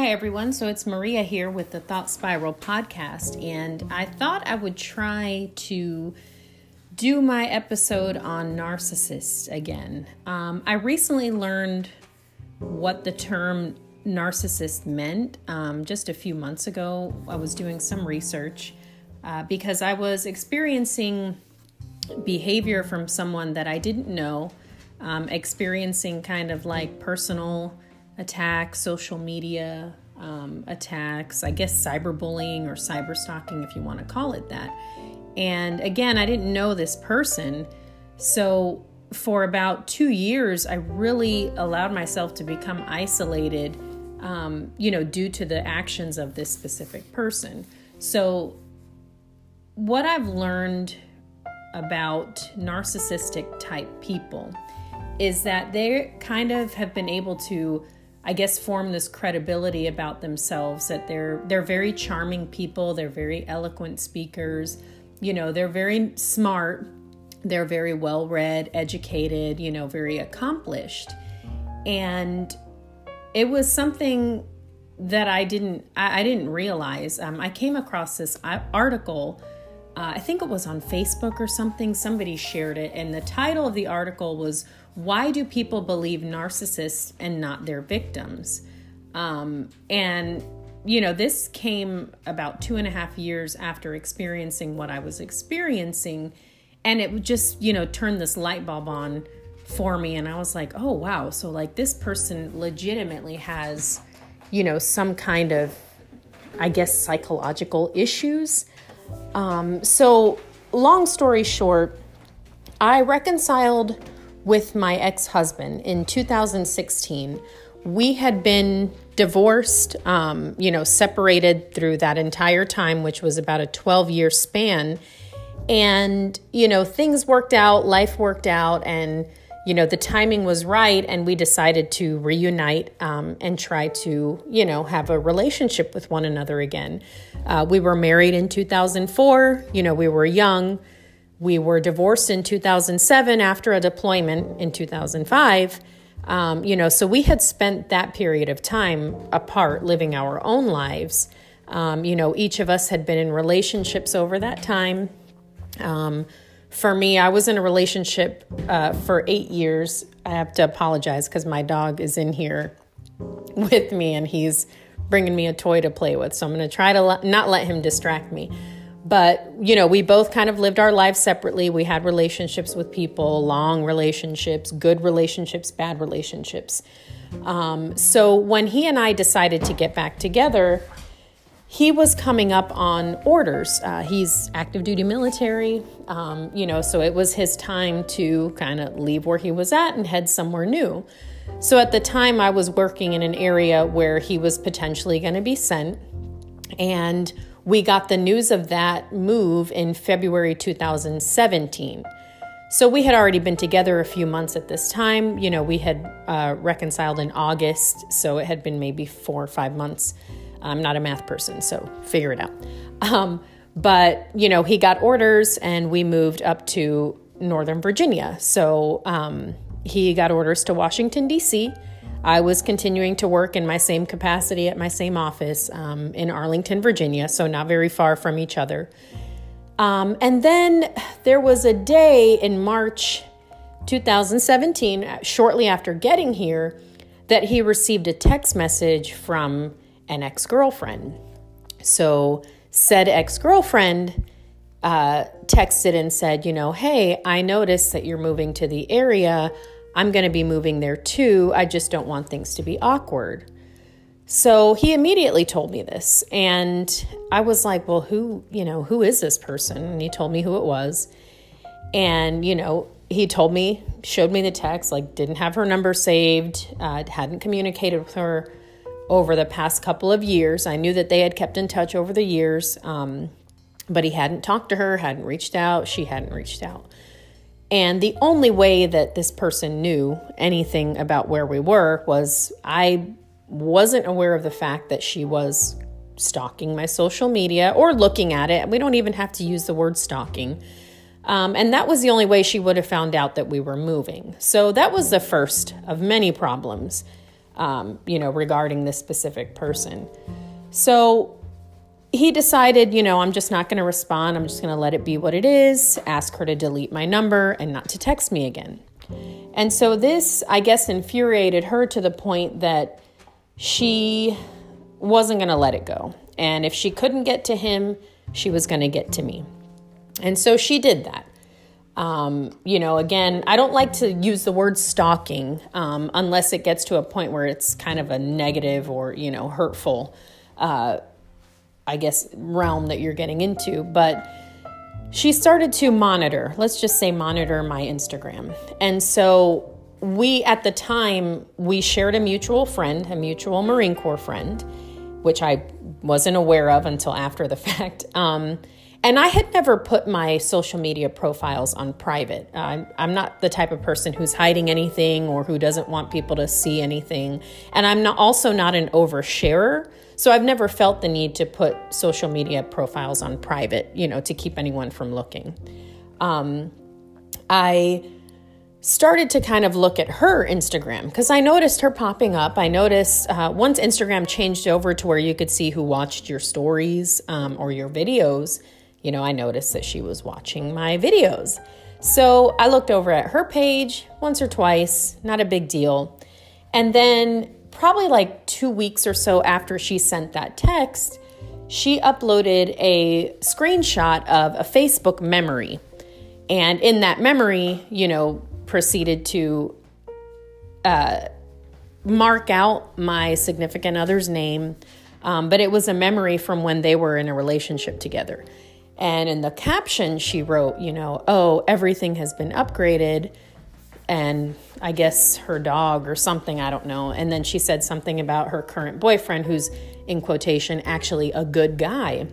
Hi, everyone. So it's Maria here with the Thought Spiral podcast, and I thought I would try to do my episode on narcissists again. Um, I recently learned what the term narcissist meant um, just a few months ago. I was doing some research uh, because I was experiencing behavior from someone that I didn't know, um, experiencing kind of like personal attacks, social media um, attacks, I guess cyberbullying or cyberstalking, if you want to call it that. And again, I didn't know this person. So for about two years, I really allowed myself to become isolated, um, you know, due to the actions of this specific person. So, what I've learned about narcissistic type people is that they kind of have been able to I guess form this credibility about themselves that they're they're very charming people, they're very eloquent speakers, you know, they're very smart, they're very well read, educated, you know, very accomplished. And it was something that I didn't I, I didn't realize. Um, I came across this article. Uh, I think it was on Facebook or something. Somebody shared it, and the title of the article was why do people believe narcissists and not their victims? Um, and, you know, this came about two and a half years after experiencing what I was experiencing. And it just, you know, turned this light bulb on for me. And I was like, oh, wow. So, like, this person legitimately has, you know, some kind of, I guess, psychological issues. Um, so, long story short, I reconciled with my ex husband in 2016. We had been divorced, um, you know, separated through that entire time, which was about a 12 year span. And, you know, things worked out, life worked out, and, you know, the timing was right. And we decided to reunite um, and try to, you know, have a relationship with one another again. Uh, we were married in 2004, you know, we were young. We were divorced in 2007 after a deployment in 2005. Um, you know, so we had spent that period of time apart living our own lives. Um, you know, each of us had been in relationships over that time. Um, for me, I was in a relationship uh, for eight years. I have to apologize because my dog is in here with me and he's bringing me a toy to play with. So I'm going to try to not let him distract me. But, you know, we both kind of lived our lives separately. We had relationships with people, long relationships, good relationships, bad relationships. Um, so when he and I decided to get back together, he was coming up on orders. Uh, he's active duty military, um, you know, so it was his time to kind of leave where he was at and head somewhere new. So at the time, I was working in an area where he was potentially going to be sent. And we got the news of that move in February 2017. So we had already been together a few months at this time. You know, we had uh, reconciled in August, so it had been maybe four or five months. I'm not a math person, so figure it out. Um, but, you know, he got orders and we moved up to Northern Virginia. So um, he got orders to Washington, D.C. I was continuing to work in my same capacity at my same office um, in Arlington, Virginia, so not very far from each other. Um, and then there was a day in March 2017, shortly after getting here, that he received a text message from an ex girlfriend. So, said ex girlfriend uh, texted and said, You know, hey, I noticed that you're moving to the area. I'm going to be moving there too. I just don't want things to be awkward. So he immediately told me this. And I was like, well, who, you know, who is this person? And he told me who it was. And, you know, he told me, showed me the text, like, didn't have her number saved, uh, hadn't communicated with her over the past couple of years. I knew that they had kept in touch over the years, um, but he hadn't talked to her, hadn't reached out, she hadn't reached out. And the only way that this person knew anything about where we were was I wasn't aware of the fact that she was stalking my social media or looking at it. We don't even have to use the word stalking. Um, and that was the only way she would have found out that we were moving. So that was the first of many problems. um, you know, regarding this specific person. So he decided, you know, I'm just not going to respond. I'm just going to let it be what it is, ask her to delete my number and not to text me again. And so this, I guess, infuriated her to the point that she wasn't going to let it go. And if she couldn't get to him, she was going to get to me. And so she did that. Um, you know, again, I don't like to use the word stalking um, unless it gets to a point where it's kind of a negative or, you know, hurtful, uh, I guess, realm that you're getting into. But she started to monitor, let's just say, monitor my Instagram. And so we, at the time, we shared a mutual friend, a mutual Marine Corps friend, which I wasn't aware of until after the fact. Um, and I had never put my social media profiles on private. Uh, I'm not the type of person who's hiding anything or who doesn't want people to see anything. And I'm not, also not an oversharer. So I've never felt the need to put social media profiles on private, you know, to keep anyone from looking. Um, I started to kind of look at her Instagram because I noticed her popping up. I noticed uh, once Instagram changed over to where you could see who watched your stories um, or your videos you know, I noticed that she was watching my videos. So I looked over at her page once or twice, not a big deal. And then, probably like two weeks or so after she sent that text, she uploaded a screenshot of a Facebook memory. And in that memory, you know, proceeded to uh, mark out my significant other's name. Um, but it was a memory from when they were in a relationship together. And in the caption, she wrote, you know, oh, everything has been upgraded. And I guess her dog or something, I don't know. And then she said something about her current boyfriend, who's in quotation, actually a good guy.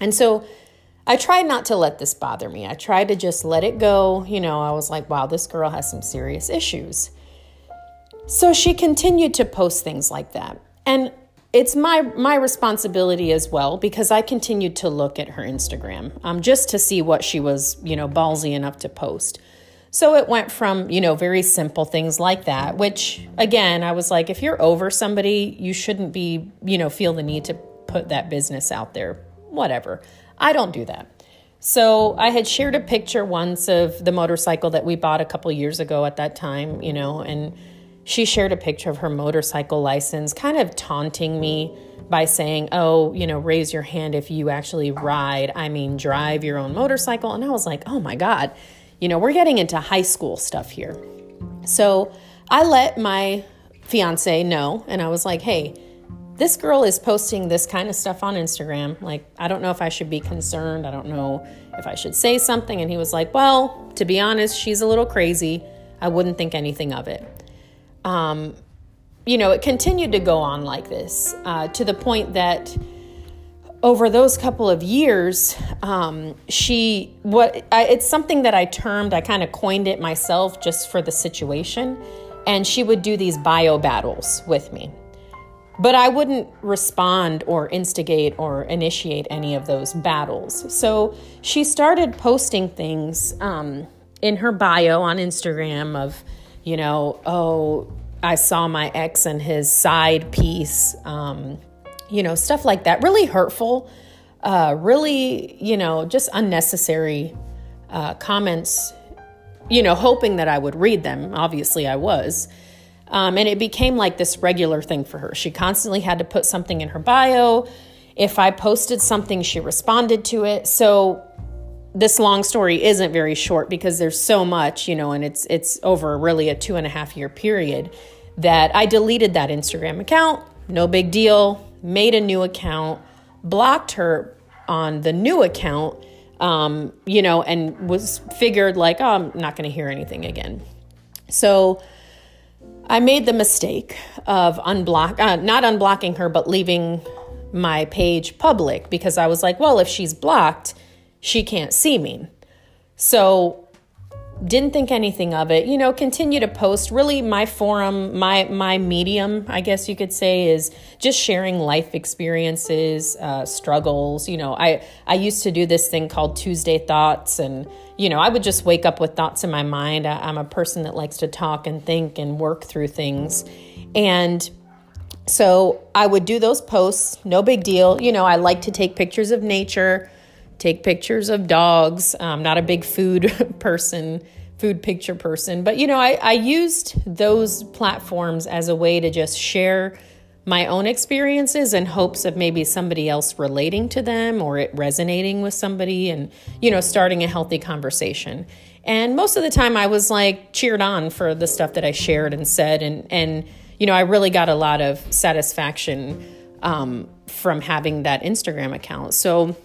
And so I tried not to let this bother me. I tried to just let it go. You know, I was like, wow, this girl has some serious issues. So she continued to post things like that. And it's my my responsibility as well because I continued to look at her Instagram um, just to see what she was, you know, ballsy enough to post. So it went from, you know, very simple things like that, which again, I was like, if you're over somebody, you shouldn't be, you know, feel the need to put that business out there. Whatever. I don't do that. So I had shared a picture once of the motorcycle that we bought a couple years ago at that time, you know, and she shared a picture of her motorcycle license, kind of taunting me by saying, Oh, you know, raise your hand if you actually ride, I mean, drive your own motorcycle. And I was like, Oh my God, you know, we're getting into high school stuff here. So I let my fiance know, and I was like, Hey, this girl is posting this kind of stuff on Instagram. Like, I don't know if I should be concerned. I don't know if I should say something. And he was like, Well, to be honest, she's a little crazy. I wouldn't think anything of it um, you know, it continued to go on like this uh, to the point that over those couple of years, um, she what I, it's something that I termed, I kind of coined it myself just for the situation, and she would do these bio battles with me. But I wouldn't respond or instigate or initiate any of those battles. So she started posting things um, in her bio on Instagram of, you know, oh, I saw my ex and his side piece, um, you know, stuff like that. Really hurtful, uh, really, you know, just unnecessary uh, comments, you know, hoping that I would read them. Obviously, I was. Um, and it became like this regular thing for her. She constantly had to put something in her bio. If I posted something, she responded to it. So this long story isn't very short because there's so much, you know, and it's it's over really a two and a half year period that I deleted that Instagram account. No big deal. Made a new account, blocked her on the new account, um, you know, and was figured like, oh, I'm not going to hear anything again. So I made the mistake of unblock, uh, not unblocking her, but leaving my page public because I was like, well, if she's blocked, she can't see me. So didn't think anything of it. You know, continue to post. Really, my forum, my my medium, I guess you could say, is just sharing life experiences, uh, struggles. You know, I I used to do this thing called Tuesday Thoughts, and you know, I would just wake up with thoughts in my mind. I, I'm a person that likes to talk and think and work through things, and so I would do those posts, no big deal. You know, I like to take pictures of nature, take pictures of dogs. I'm not a big food person, food picture person, but you know, I, I used those platforms as a way to just share my own experiences in hopes of maybe somebody else relating to them or it resonating with somebody and, you know, starting a healthy conversation. And most of the time I was like cheered on for the stuff that I shared and said and and you know, I really got a lot of satisfaction um, from having that Instagram account. So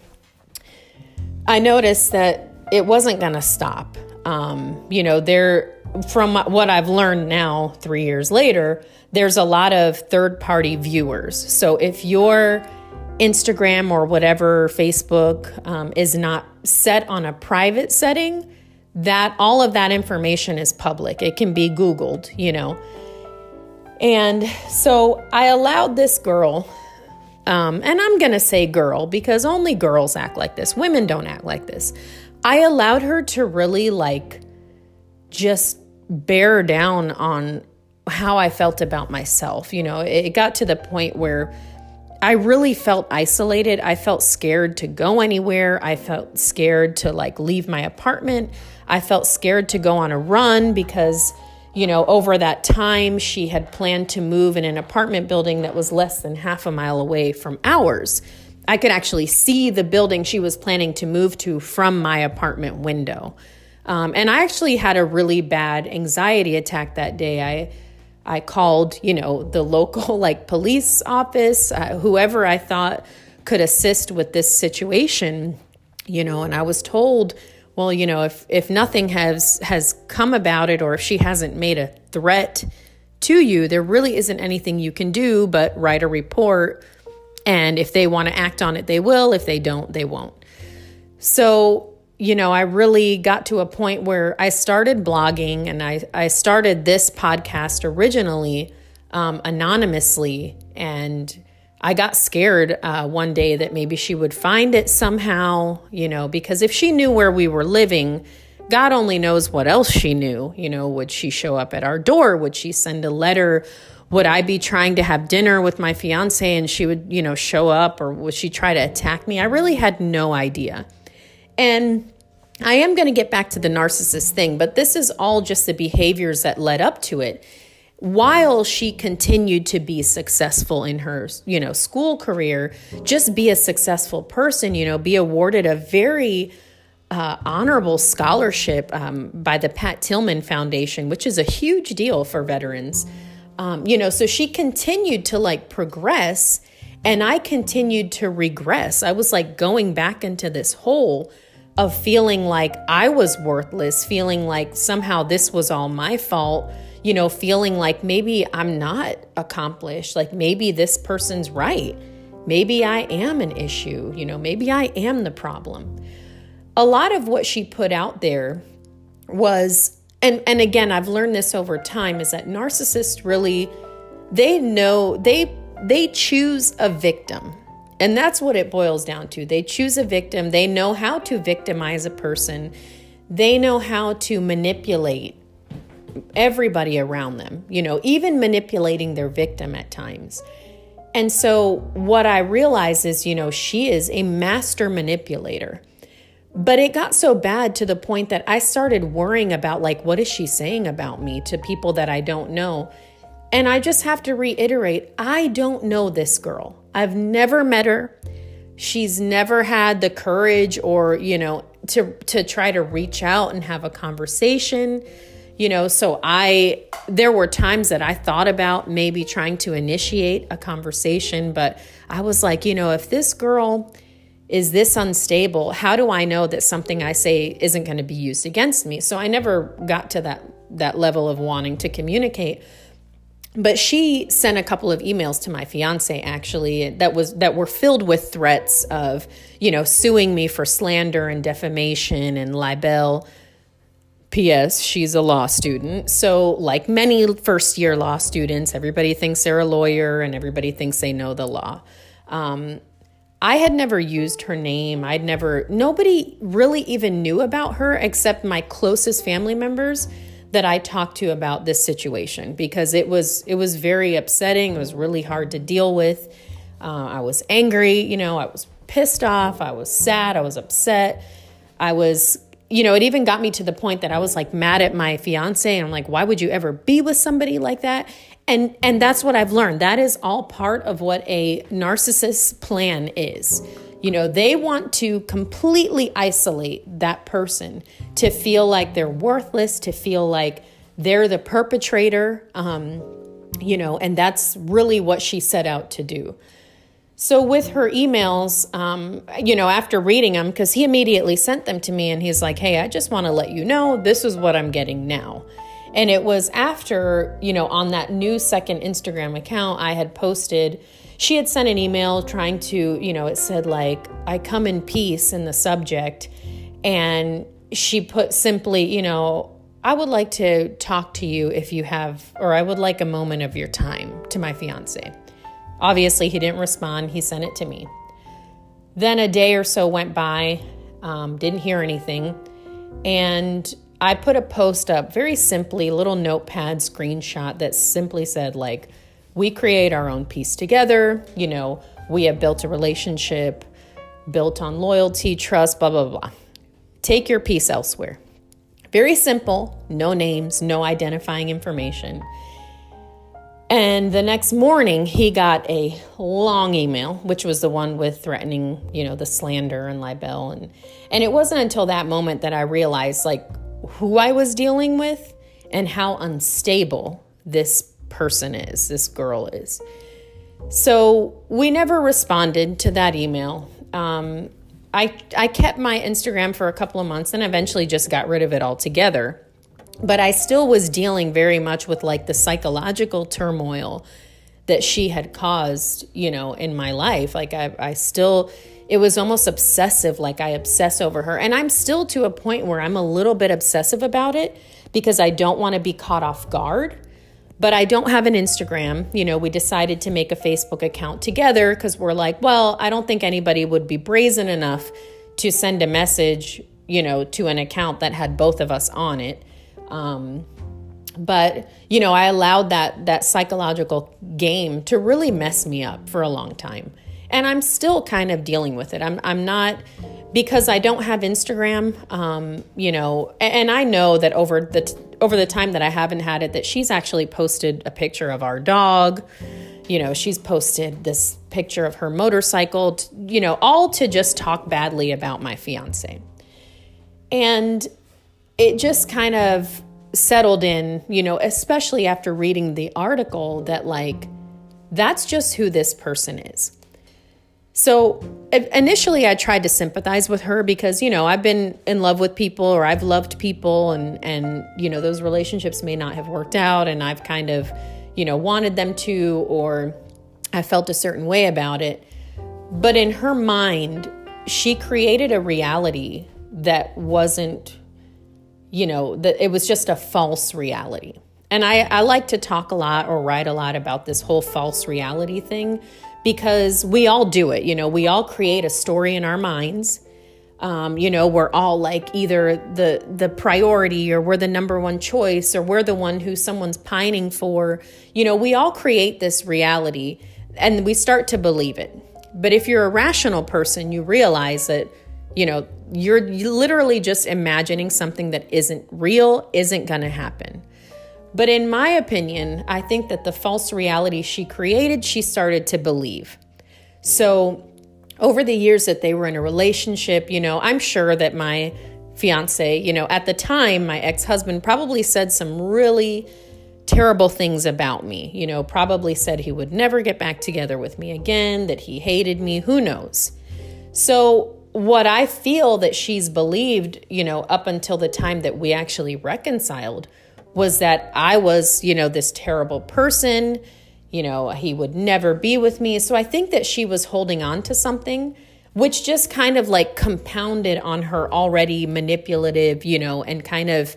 I noticed that it wasn't going to stop. Um, you know, there, from what I've learned now, three years later, there's a lot of third party viewers. So if your Instagram or whatever, Facebook um, is not set on a private setting, that all of that information is public. It can be Googled, you know. And so I allowed this girl, um, and I'm going to say girl because only girls act like this. Women don't act like this. I allowed her to really like just bear down on how I felt about myself. You know, it got to the point where I really felt isolated. I felt scared to go anywhere. I felt scared to like leave my apartment. I felt scared to go on a run because you know, over that time, she had planned to move in an apartment building that was less than half a mile away from ours. I could actually see the building she was planning to move to from my apartment window. Um, and I actually had a really bad anxiety attack that day. I I called, you know, the local like police office, uh, whoever I thought could assist with this situation, you know, and I was told well, you know, if if nothing has has come about it or if she hasn't made a threat to you, there really isn't anything you can do but write a report and if they want to act on it, they will. If they don't, they won't. So, you know, I really got to a point where I started blogging and I, I started this podcast originally um, anonymously. And I got scared uh, one day that maybe she would find it somehow, you know, because if she knew where we were living, God only knows what else she knew. You know, would she show up at our door? Would she send a letter? Would I be trying to have dinner with my fiance and she would, you know, show up or would she try to attack me? I really had no idea. And I am going to get back to the narcissist thing, but this is all just the behaviors that led up to it while she continued to be successful in her you know school career just be a successful person you know be awarded a very uh, honorable scholarship um, by the pat tillman foundation which is a huge deal for veterans. Um, you know so she continued to like progress and i continued to regress. I was like going back into this hole of feeling like i was worthless feeling like somehow this was all my fault you know, feeling like maybe I'm not accomplished, like maybe this person's right. Maybe I am an issue, you know, maybe I am the problem. A lot of what she put out there was and and again, I've learned this over time is that narcissists really they know they they choose a victim. And that's what it boils down to. They choose a victim. They know how to victimize a person. They know how to manipulate everybody around them, you know, even manipulating their victim at times. And so what I realize is, you know, she is a master manipulator. But it got so bad to the point that I started worrying about, like, what is she saying about me to people that I don't know? And I just have to reiterate I don't know this girl. I've never met her. She's never had the courage or, you know, to, to try to reach out and have a conversation you know so i there were times that i thought about maybe trying to initiate a conversation but i was like you know if this girl is this unstable how do i know that something i say isn't going to be used against me? So i never got to that that level of wanting to communicate. But she sent a couple of emails to my fiance actually that was that were filled with threats of you know suing me for slander and defamation and libel P.S. She's a law student. So, like many first year law students, everybody thinks they're a lawyer and everybody thinks they know the law. Um, I had never used her name. I'd never, nobody really even knew about her except my closest family members that I talked to about this situation because it was it was very upsetting. It was really hard to deal with. Uh, I was angry, you know, I was pissed off, I was sad, I was upset. I was you know, it even got me to the point that I was like mad at my fiance and I'm like, why would you ever be with somebody like that? And and that's what I've learned. That is all part of what a narcissist's plan is. You know, they want to completely isolate that person to feel like they're worthless, to feel like they're the perpetrator, um, you know, and that's really what she set out to do. So, with her emails, um, you know, after reading them, because he immediately sent them to me and he's like, hey, I just want to let you know this is what I'm getting now. And it was after, you know, on that new second Instagram account, I had posted, she had sent an email trying to, you know, it said like, I come in peace in the subject. And she put simply, you know, I would like to talk to you if you have, or I would like a moment of your time to my fiance. Obviously, he didn't respond. He sent it to me. Then a day or so went by, um, didn't hear anything. And I put a post up very simply, little notepad screenshot that simply said, like, we create our own peace together. You know, we have built a relationship built on loyalty, trust, blah, blah, blah. Take your peace elsewhere. Very simple, no names, no identifying information. And the next morning, he got a long email, which was the one with threatening, you know, the slander and libel. And, and it wasn't until that moment that I realized, like, who I was dealing with and how unstable this person is, this girl is. So we never responded to that email. Um, I, I kept my Instagram for a couple of months and eventually just got rid of it altogether but I still was dealing very much with like the psychological turmoil that she had caused, you know, in my life. Like I, I still, it was almost obsessive. Like I obsess over her. And I'm still to a point where I'm a little bit obsessive about it because I don't want to be caught off guard. But I don't have an Instagram. You know, we decided to make a Facebook account together because we're like, well, I don't think anybody would be brazen enough to send a message, you know, to an account that had both of us on it. Um, but you know, I allowed that that psychological game to really mess me up for a long time, and I'm still kind of dealing with it. I'm I'm not because I don't have Instagram. Um, you know, and, I know that over the t- over the time that I haven't had it, that she's actually posted a picture of our dog. You know, she's posted this picture of her motorcycle. You know, all to just talk badly about my fiance, and it just kind of settled in, you know, especially after reading the article that, like, that's just who this person is. So initially, I tried to sympathize with her because, you know, I've been in love with people or I've loved people and, and, you know, those relationships may not have worked out and I've kind of, you know, wanted them to or I felt a certain way about it. But in her mind, she created a reality that wasn't you know, that it was just a false reality. And I, I like to talk a lot or write a lot about this whole false reality thing because we all do it. You know, we all create a story in our minds. Um, you know, we're all like either the the priority or we're the number one choice or we're the one who someone's pining for. You know, we all create this reality and we start to believe it. But if you're a rational person, you realize that you know, you're literally just imagining something that isn't real, isn't going to happen. But in my opinion, I think that the false reality she created, she started to believe. So, over the years that they were in a relationship, you know, I'm sure that my fiance, you know, at the time, my ex husband probably said some really terrible things about me. You know, probably said he would never get back together with me again, that he hated me, who knows. So, what I feel that she's believed, you know, up until the time that we actually reconciled was that I was, you know, this terrible person, you know, he would never be with me. So I think that she was holding on to something which just kind of like compounded on her already manipulative, you know, and kind of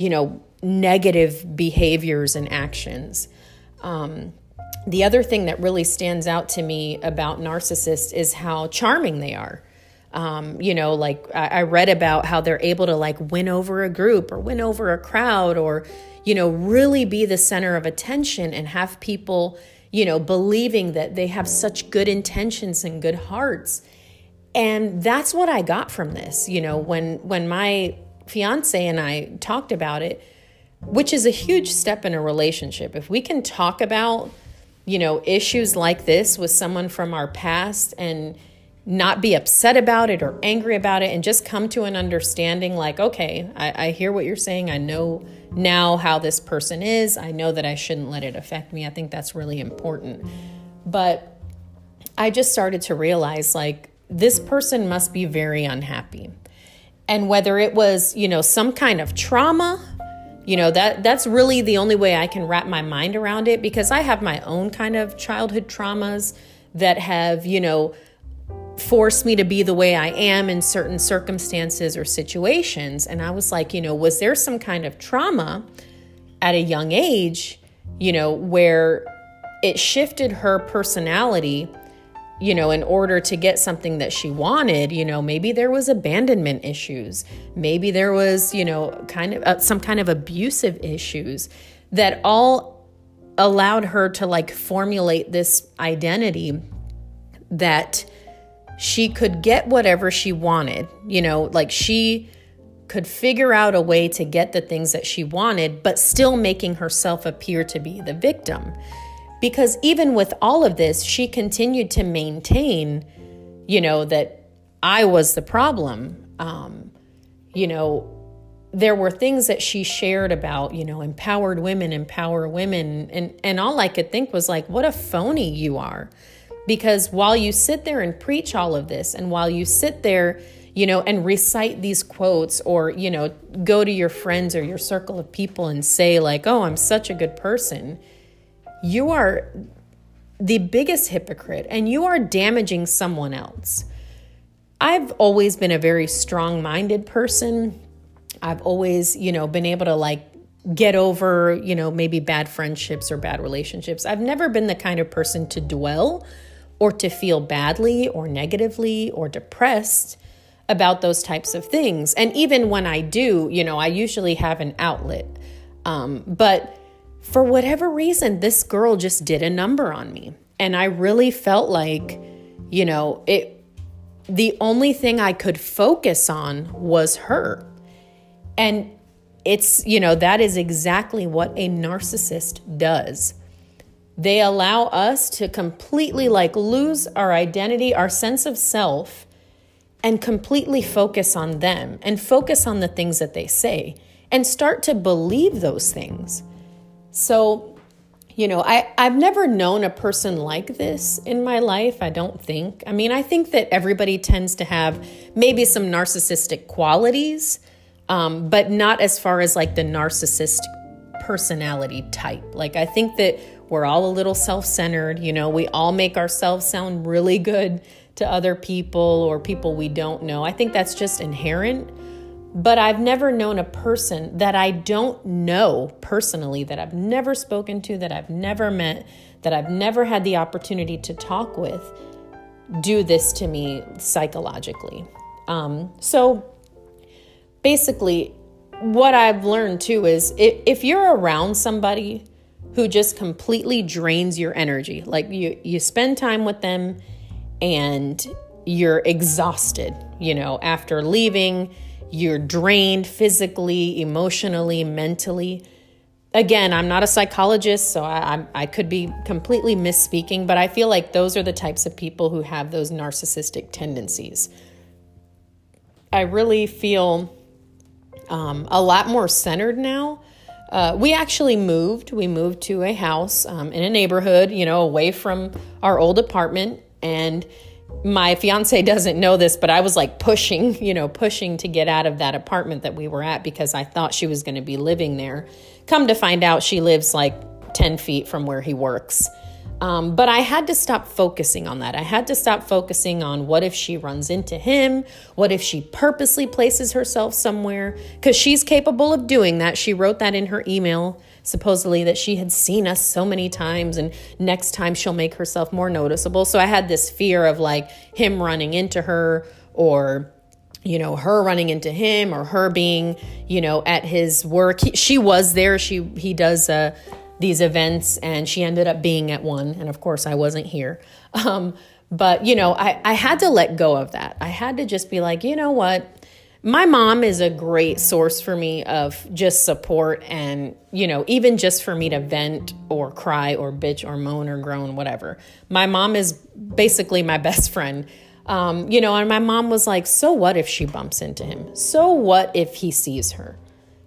you know, negative behaviors and actions. Um, the other thing that really stands out to me about narcissists is how charming they are. Um, you know, like I, I read about how they're able to like win over a group or win over a crowd or, you know, really be the center of attention and have people, you know, believing that they have such good intentions and good hearts. And that's what I got from this. You know, when when my fiance and I talked about it, which is a huge step in a relationship. If we can talk about, you know, issues like this with someone from our past and not be upset about it or angry about it and just come to an understanding like, okay, I, I hear what you're saying. I know now how this person is. I know that I shouldn't let it affect me. I think that's really important. But I just started to realize like, this person must be very unhappy. And whether it was, you know, some kind of trauma you know that that's really the only way i can wrap my mind around it because i have my own kind of childhood traumas that have you know forced me to be the way i am in certain circumstances or situations and i was like you know was there some kind of trauma at a young age you know where it shifted her personality you know, in order to get something that she wanted, you know, maybe there was abandonment issues. Maybe there was, you know, kind of uh, some kind of abusive issues that all allowed her to like formulate this identity that she could get whatever she wanted. You know, like she could figure out a way to get the things that she wanted, but still making herself appear to be the victim. Because even with all of this, she continued to maintain, you know, that I was the problem. Um, you know, there were things that she shared about, you know, empowered women, empower women. And, and all I could think was like, what a phony you are. Because while you sit there and preach all of this, and while you sit there, you know, and recite these quotes, or, you know, go to your friends or your circle of people and say, like, oh, I'm such a good person, you are the biggest hypocrite and you are damaging someone else. I've always been a very strong minded person. I've always, you know, been able to like get over, you know, maybe bad friendships or bad relationships. I've never been the kind of person to dwell or to feel badly or negatively or depressed about those types of things. And even when I do, you know, I usually have an outlet. Um, but for whatever reason, this girl just did a number on me. And I really felt like, you know, it the only thing I could focus on was her. And it's, you know, that is exactly what a narcissist does. They allow us to completely like lose our identity, our sense of self, and completely focus on them and focus on the things that they say and start to believe those things. So, you know, I, I've never known a person like this in my life, I don't think. I mean, I think that everybody tends to have maybe some narcissistic qualities, um, but not as far as like the narcissist personality type. Like, I think that we're all a little self centered. You know, we all make ourselves sound really good to other people or people we don't know. I think that's just inherent. But I've never known a person that I don't know personally, that I've never spoken to, that I've never met, that I've never had the opportunity to talk with, do this to me psychologically. Um, so basically, what I've learned too is if, if you're around somebody who just completely drains your energy, like you, you spend time with them and you're exhausted, you know, after leaving you're drained physically, emotionally, mentally. Again, I'm not a psychologist, so I, I, I, could be completely misspeaking, but I feel like those are the types of people who have those narcissistic tendencies. I really feel um, a lot more centered now. Uh, we actually moved. We moved to a house um, in a neighborhood, you know, away from our old apartment. And my fiance doesn't know this, but I was like pushing, you know, pushing to get out of that apartment that we were at because I thought she was going to be living there. Come to find out, she lives like 10 feet from where he works. Um, but I had to stop focusing on that. I had to stop focusing on what if she runs into him? What if she purposely places herself somewhere? Because she's capable of doing that. She wrote that in her email, supposedly, that she had seen us so many times, and next time she'll make herself more noticeable. So I had this fear of like him running into her or you know her running into him or her being you know at his work he, she was there she he does uh these events and she ended up being at one and of course i wasn't here. Um, but you know I, I had to let go of that. I had to just be like you know what? My mom is a great source for me of just support and you know even just for me to vent or cry or bitch or moan or groan whatever. My mom is basically my best friend. Um, you know and my mom was like so what if she bumps into him? So what if he sees her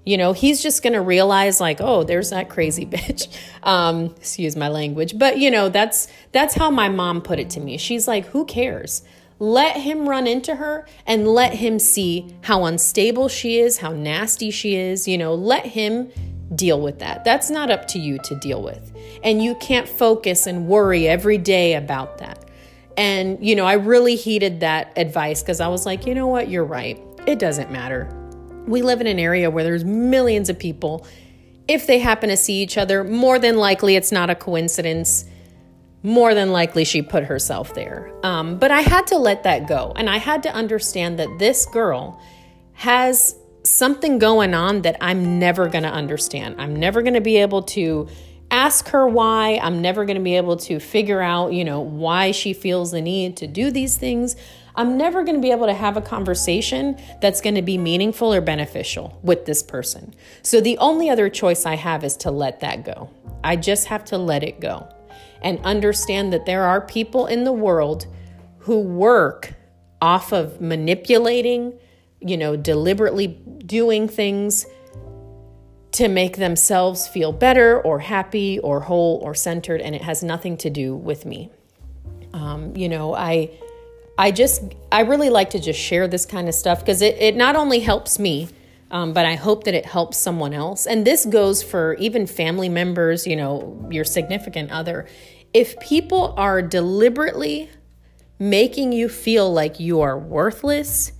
you know, he's just going to realize like, oh, there's that crazy bitch. Um, excuse my language, but you know, that's that's how my mom put it to me. She's like, who cares? Let him run into her and let him see how unstable she is, how nasty she is, you know, let him deal with that. That's not up to you to deal with. And you can't focus and worry every day about that. And, you know, I really heeded that advice because I was like, you know what, you're right. It doesn't matter we live in an area where there's millions of people. If they happen to see each other, more than likely it's not a coincidence. More than likely she put herself there. Um, but I had to let that go. And I had to understand that this girl has something going on that I'm never going to understand. I'm never going to be able to ask her why. I'm never going to be able to figure out, you know, why she feels the need to do these things. I'm never going to be able to have a conversation that's going to be meaningful or beneficial with this person. So the only other choice I have is to let that go. I just have to let it go and understand that there are people in the world who work off of manipulating, you know, deliberately doing things to make themselves feel better or happy or whole or centered, and it has nothing to do with me. Um, you know, I I just, I really like to just share this kind of stuff because it, it not only helps me, um, but I hope that it helps someone else. And this goes for even family members, you know, your significant other. If people are deliberately making you feel like you are worthless,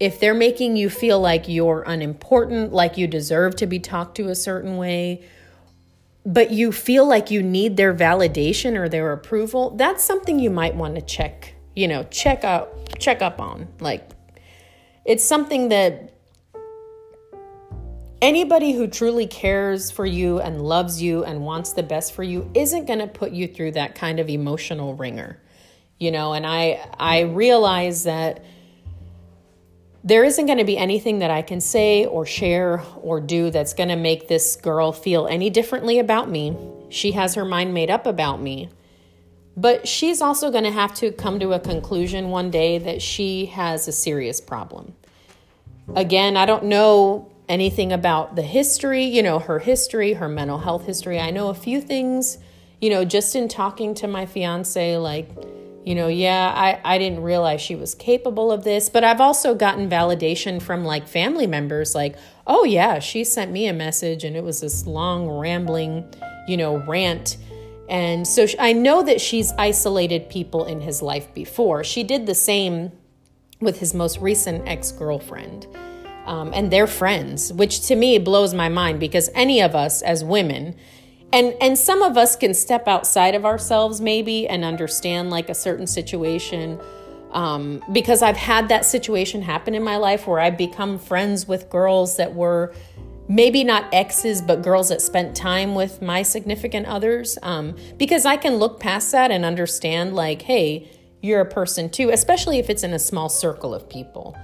if they're making you feel like you're unimportant, like you deserve to be talked to a certain way, but you feel like you need their validation or their approval, that's something you might want to check you know, check out check up on. Like it's something that anybody who truly cares for you and loves you and wants the best for you isn't going to put you through that kind of emotional wringer. You know, and I I realize that there isn't going to be anything that I can say or share or do that's going to make this girl feel any differently about me. She has her mind made up about me. But she's also going to have to come to a conclusion one day that she has a serious problem. Again, I don't know anything about the history, you know, her history, her mental health history. I know a few things, you know, just in talking to my fiance, like, you know, yeah, I, I didn't realize she was capable of this. But I've also gotten validation from like family members, like, oh, yeah, she sent me a message and it was this long, rambling, you know, rant and so I know that she's isolated people in his life before. She did the same with his most recent ex girlfriend. Um, and they're friends, which to me blows my mind because any of us as women, and and some of us can step outside of ourselves maybe and understand like a certain situation um, because I've had that situation happen in my life where I've become friends with girls that were maybe not exes, but girls that spent time with my significant others. Um, because I can look past that and understand, like, hey, you're a person too, especially if it's in a small circle of people.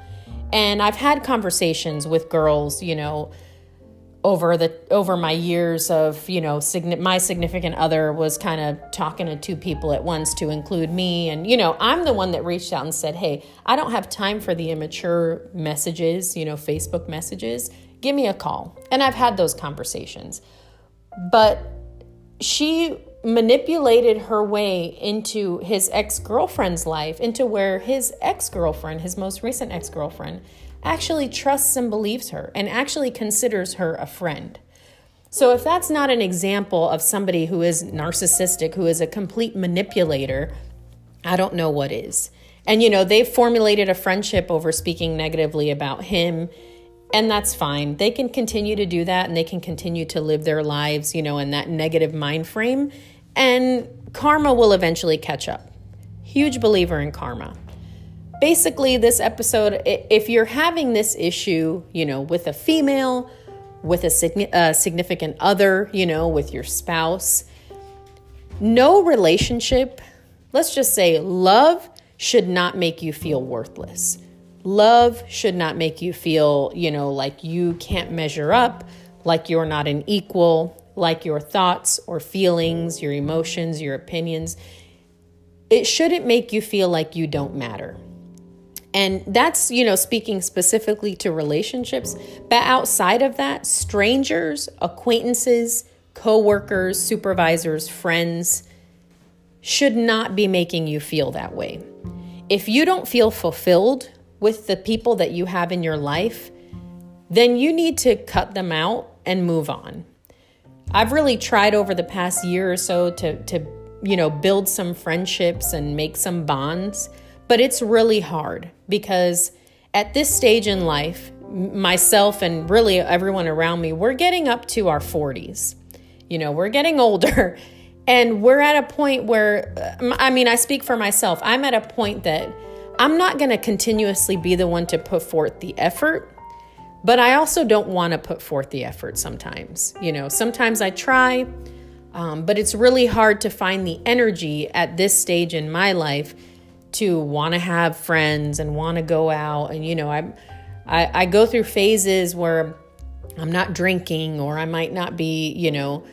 And I've had conversations with girls, you know, over the over my years of you know my significant other was kind of talking to two people at once to include me and you know i'm the one that reached out and said hey i don't have time for the immature messages you know facebook messages give me a call. And I've had those conversations. But she manipulated her way into his ex girlfriend's life, into where his ex girlfriend, his most recent ex girlfriend, actually trusts and believes her and actually considers her a friend. So, if that's not an example of somebody who is narcissistic, who is a complete manipulator, I don't know what is. And, you know, they've formulated a friendship over speaking negatively about him, and that's fine. They can continue to do that and they can continue to live their lives, you know, in that negative mind frame, and karma will eventually catch up. Huge believer in karma. Basically, this episode, if you're having this issue, you know, with a female, with a, a significant other, you know, with your spouse, no relationship, let's just say love should not make you feel worthless. Love should not make you feel, you know, like you can't measure up, like you're not an equal, like your thoughts or feelings, your emotions, your opinions. It shouldn't make you feel like you don't matter. And that's, you know, speaking specifically to relationships. But outside of that, strangers, acquaintances, coworkers, supervisors, friends should not be making you feel that way. If you don't feel fulfilled with the people that you have in your life, then you need to cut them out and move on. I've really tried over the past year or so to to you know build some friendships and make some bonds, but it's really hard because at this stage in life, myself and really everyone around me, we're getting up to our 40s. You know, we're getting older and we're at a point where uh, I mean, I speak for myself. I'm at a point that I'm not going to continuously be the one to put forth the effort, but I also don't want to put forth the effort sometimes. You know, sometimes I try, um, but it's really hard to find the energy at this stage in my life to want to have friends and want to go out. And, you know, I'm, I, I go through phases where I'm not drinking or I might not be, you know,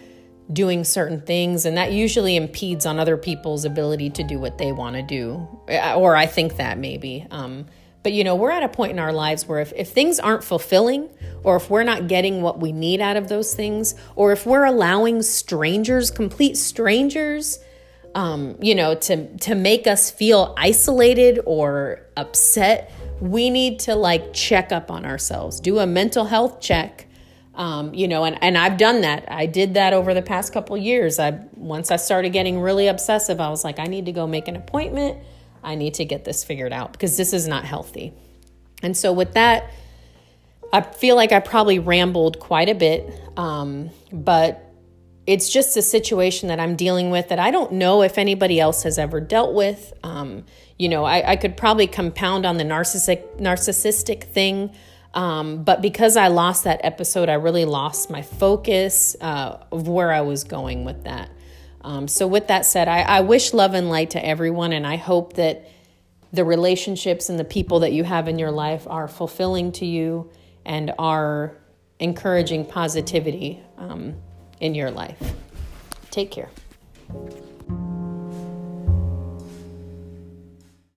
doing certain things and that usually impedes on other people's ability to do what they want to do uh, or i think that maybe um, but you know we're at a point in our lives where if, if things aren't fulfilling or if we're not getting what we need out of those things or if we're allowing strangers complete strangers um, you know to to make us feel isolated or upset we need to like check up on ourselves do a mental health check um, you know, and, and I've done that. I did that over the past couple years. I once I started getting really obsessive, I was like, I need to go make an appointment. I need to get this figured out because this is not healthy. And so with that, I feel like I probably rambled quite a bit, um, but it's just a situation that I'm dealing with that I don't know if anybody else has ever dealt with. Um, you know, I, I could probably compound on the narcissistic narcissistic thing um, but because I lost that episode, I really lost my focus uh, of where I was going with that. Um, so, with that said, I, I wish love and light to everyone, and I hope that the relationships and the people that you have in your life are fulfilling to you and are encouraging positivity um, in your life. Take care.